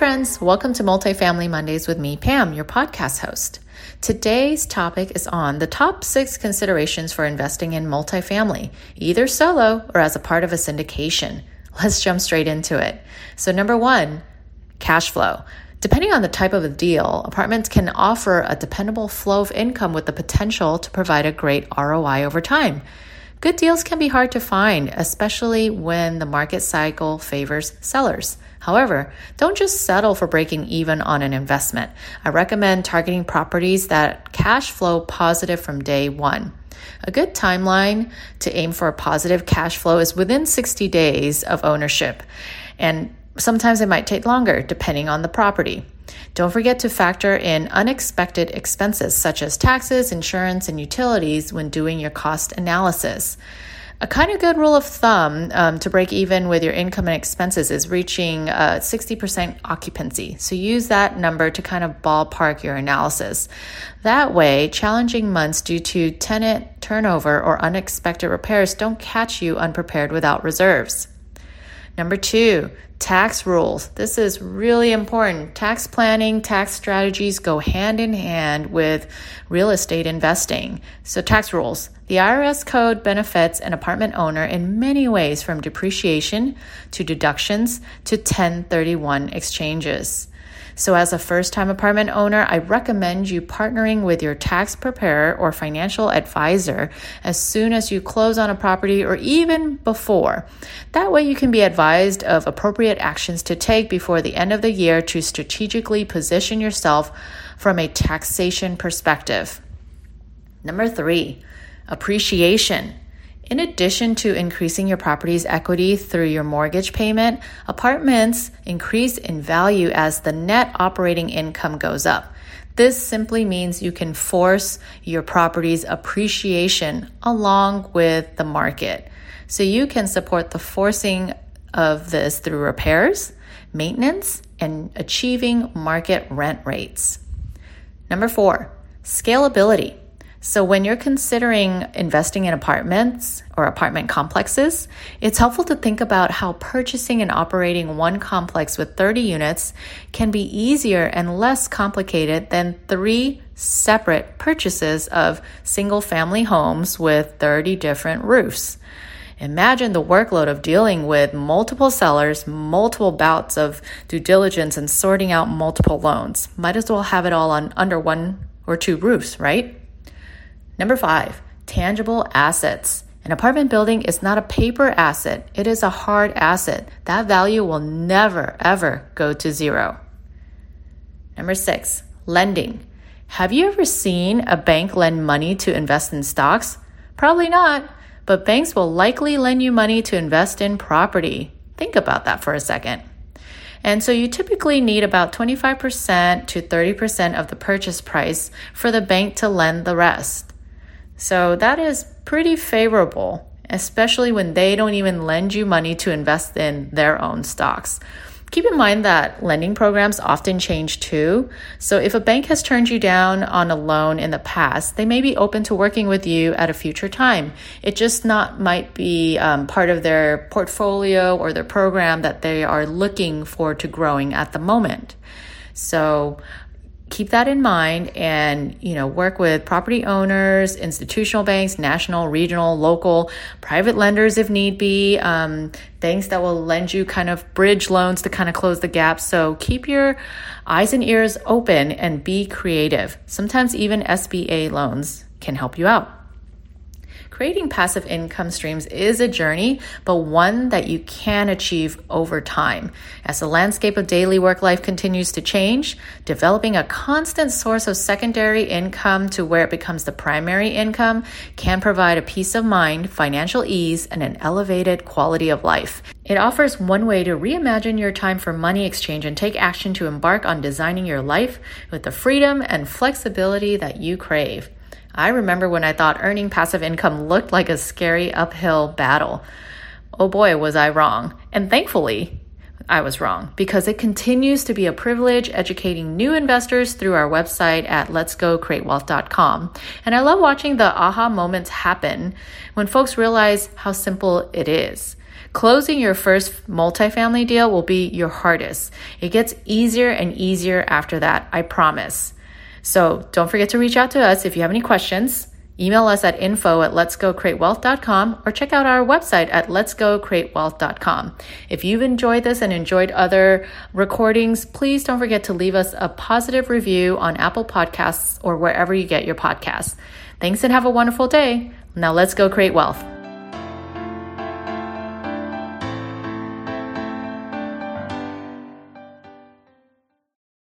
friends. Welcome to Multifamily Mondays with me, Pam, your podcast host. Today's topic is on the top six considerations for investing in multifamily, either solo or as a part of a syndication. Let's jump straight into it. So, number one, cash flow. Depending on the type of a deal, apartments can offer a dependable flow of income with the potential to provide a great ROI over time. Good deals can be hard to find, especially when the market cycle favors sellers. However, don't just settle for breaking even on an investment. I recommend targeting properties that cash flow positive from day one. A good timeline to aim for a positive cash flow is within 60 days of ownership. And sometimes it might take longer depending on the property. Don't forget to factor in unexpected expenses such as taxes, insurance, and utilities when doing your cost analysis. A kind of good rule of thumb um, to break even with your income and expenses is reaching uh, 60% occupancy. So use that number to kind of ballpark your analysis. That way, challenging months due to tenant turnover or unexpected repairs don't catch you unprepared without reserves. Number two, tax rules. This is really important. Tax planning, tax strategies go hand in hand with real estate investing. So, tax rules. The IRS code benefits an apartment owner in many ways from depreciation to deductions to 1031 exchanges. So, as a first time apartment owner, I recommend you partnering with your tax preparer or financial advisor as soon as you close on a property or even before. That way, you can be advised of appropriate actions to take before the end of the year to strategically position yourself from a taxation perspective. Number three, appreciation. In addition to increasing your property's equity through your mortgage payment, apartments increase in value as the net operating income goes up. This simply means you can force your property's appreciation along with the market. So you can support the forcing of this through repairs, maintenance, and achieving market rent rates. Number four, scalability. So, when you're considering investing in apartments or apartment complexes, it's helpful to think about how purchasing and operating one complex with 30 units can be easier and less complicated than three separate purchases of single family homes with 30 different roofs. Imagine the workload of dealing with multiple sellers, multiple bouts of due diligence, and sorting out multiple loans. Might as well have it all on under one or two roofs, right? Number five, tangible assets. An apartment building is not a paper asset, it is a hard asset. That value will never, ever go to zero. Number six, lending. Have you ever seen a bank lend money to invest in stocks? Probably not, but banks will likely lend you money to invest in property. Think about that for a second. And so you typically need about 25% to 30% of the purchase price for the bank to lend the rest. So that is pretty favorable, especially when they don't even lend you money to invest in their own stocks. Keep in mind that lending programs often change too. So if a bank has turned you down on a loan in the past, they may be open to working with you at a future time. It just not might be um, part of their portfolio or their program that they are looking for to growing at the moment. So keep that in mind and you know work with property owners institutional banks national regional local private lenders if need be. Um, banks that will lend you kind of bridge loans to kind of close the gap. So keep your eyes and ears open and be creative. Sometimes even sba loans can help you out creating passive income streams is a journey, but one that you can achieve over time. As the landscape of daily work life continues to change, developing a constant source of secondary income to where it becomes the primary income can provide a peace of mind, financial ease, and an elevated quality of life. It offers one way to reimagine your time for money exchange and take action to embark on designing your life with the freedom and flexibility that you crave. I remember when I thought earning passive income looked like a scary uphill battle. Oh boy, was I wrong. And thankfully, I was wrong because it continues to be a privilege educating new investors through our website at letsgocreatewealth.com. And I love watching the aha moments happen when folks realize how simple it is. Closing your first multifamily deal will be your hardest. It gets easier and easier after that, I promise. So don't forget to reach out to us if you have any questions. Email us at info at letsgocreatewealth.com or check out our website at letsgocreatewealth.com. If you've enjoyed this and enjoyed other recordings, please don't forget to leave us a positive review on Apple Podcasts or wherever you get your podcasts. Thanks and have a wonderful day. Now let's go create wealth.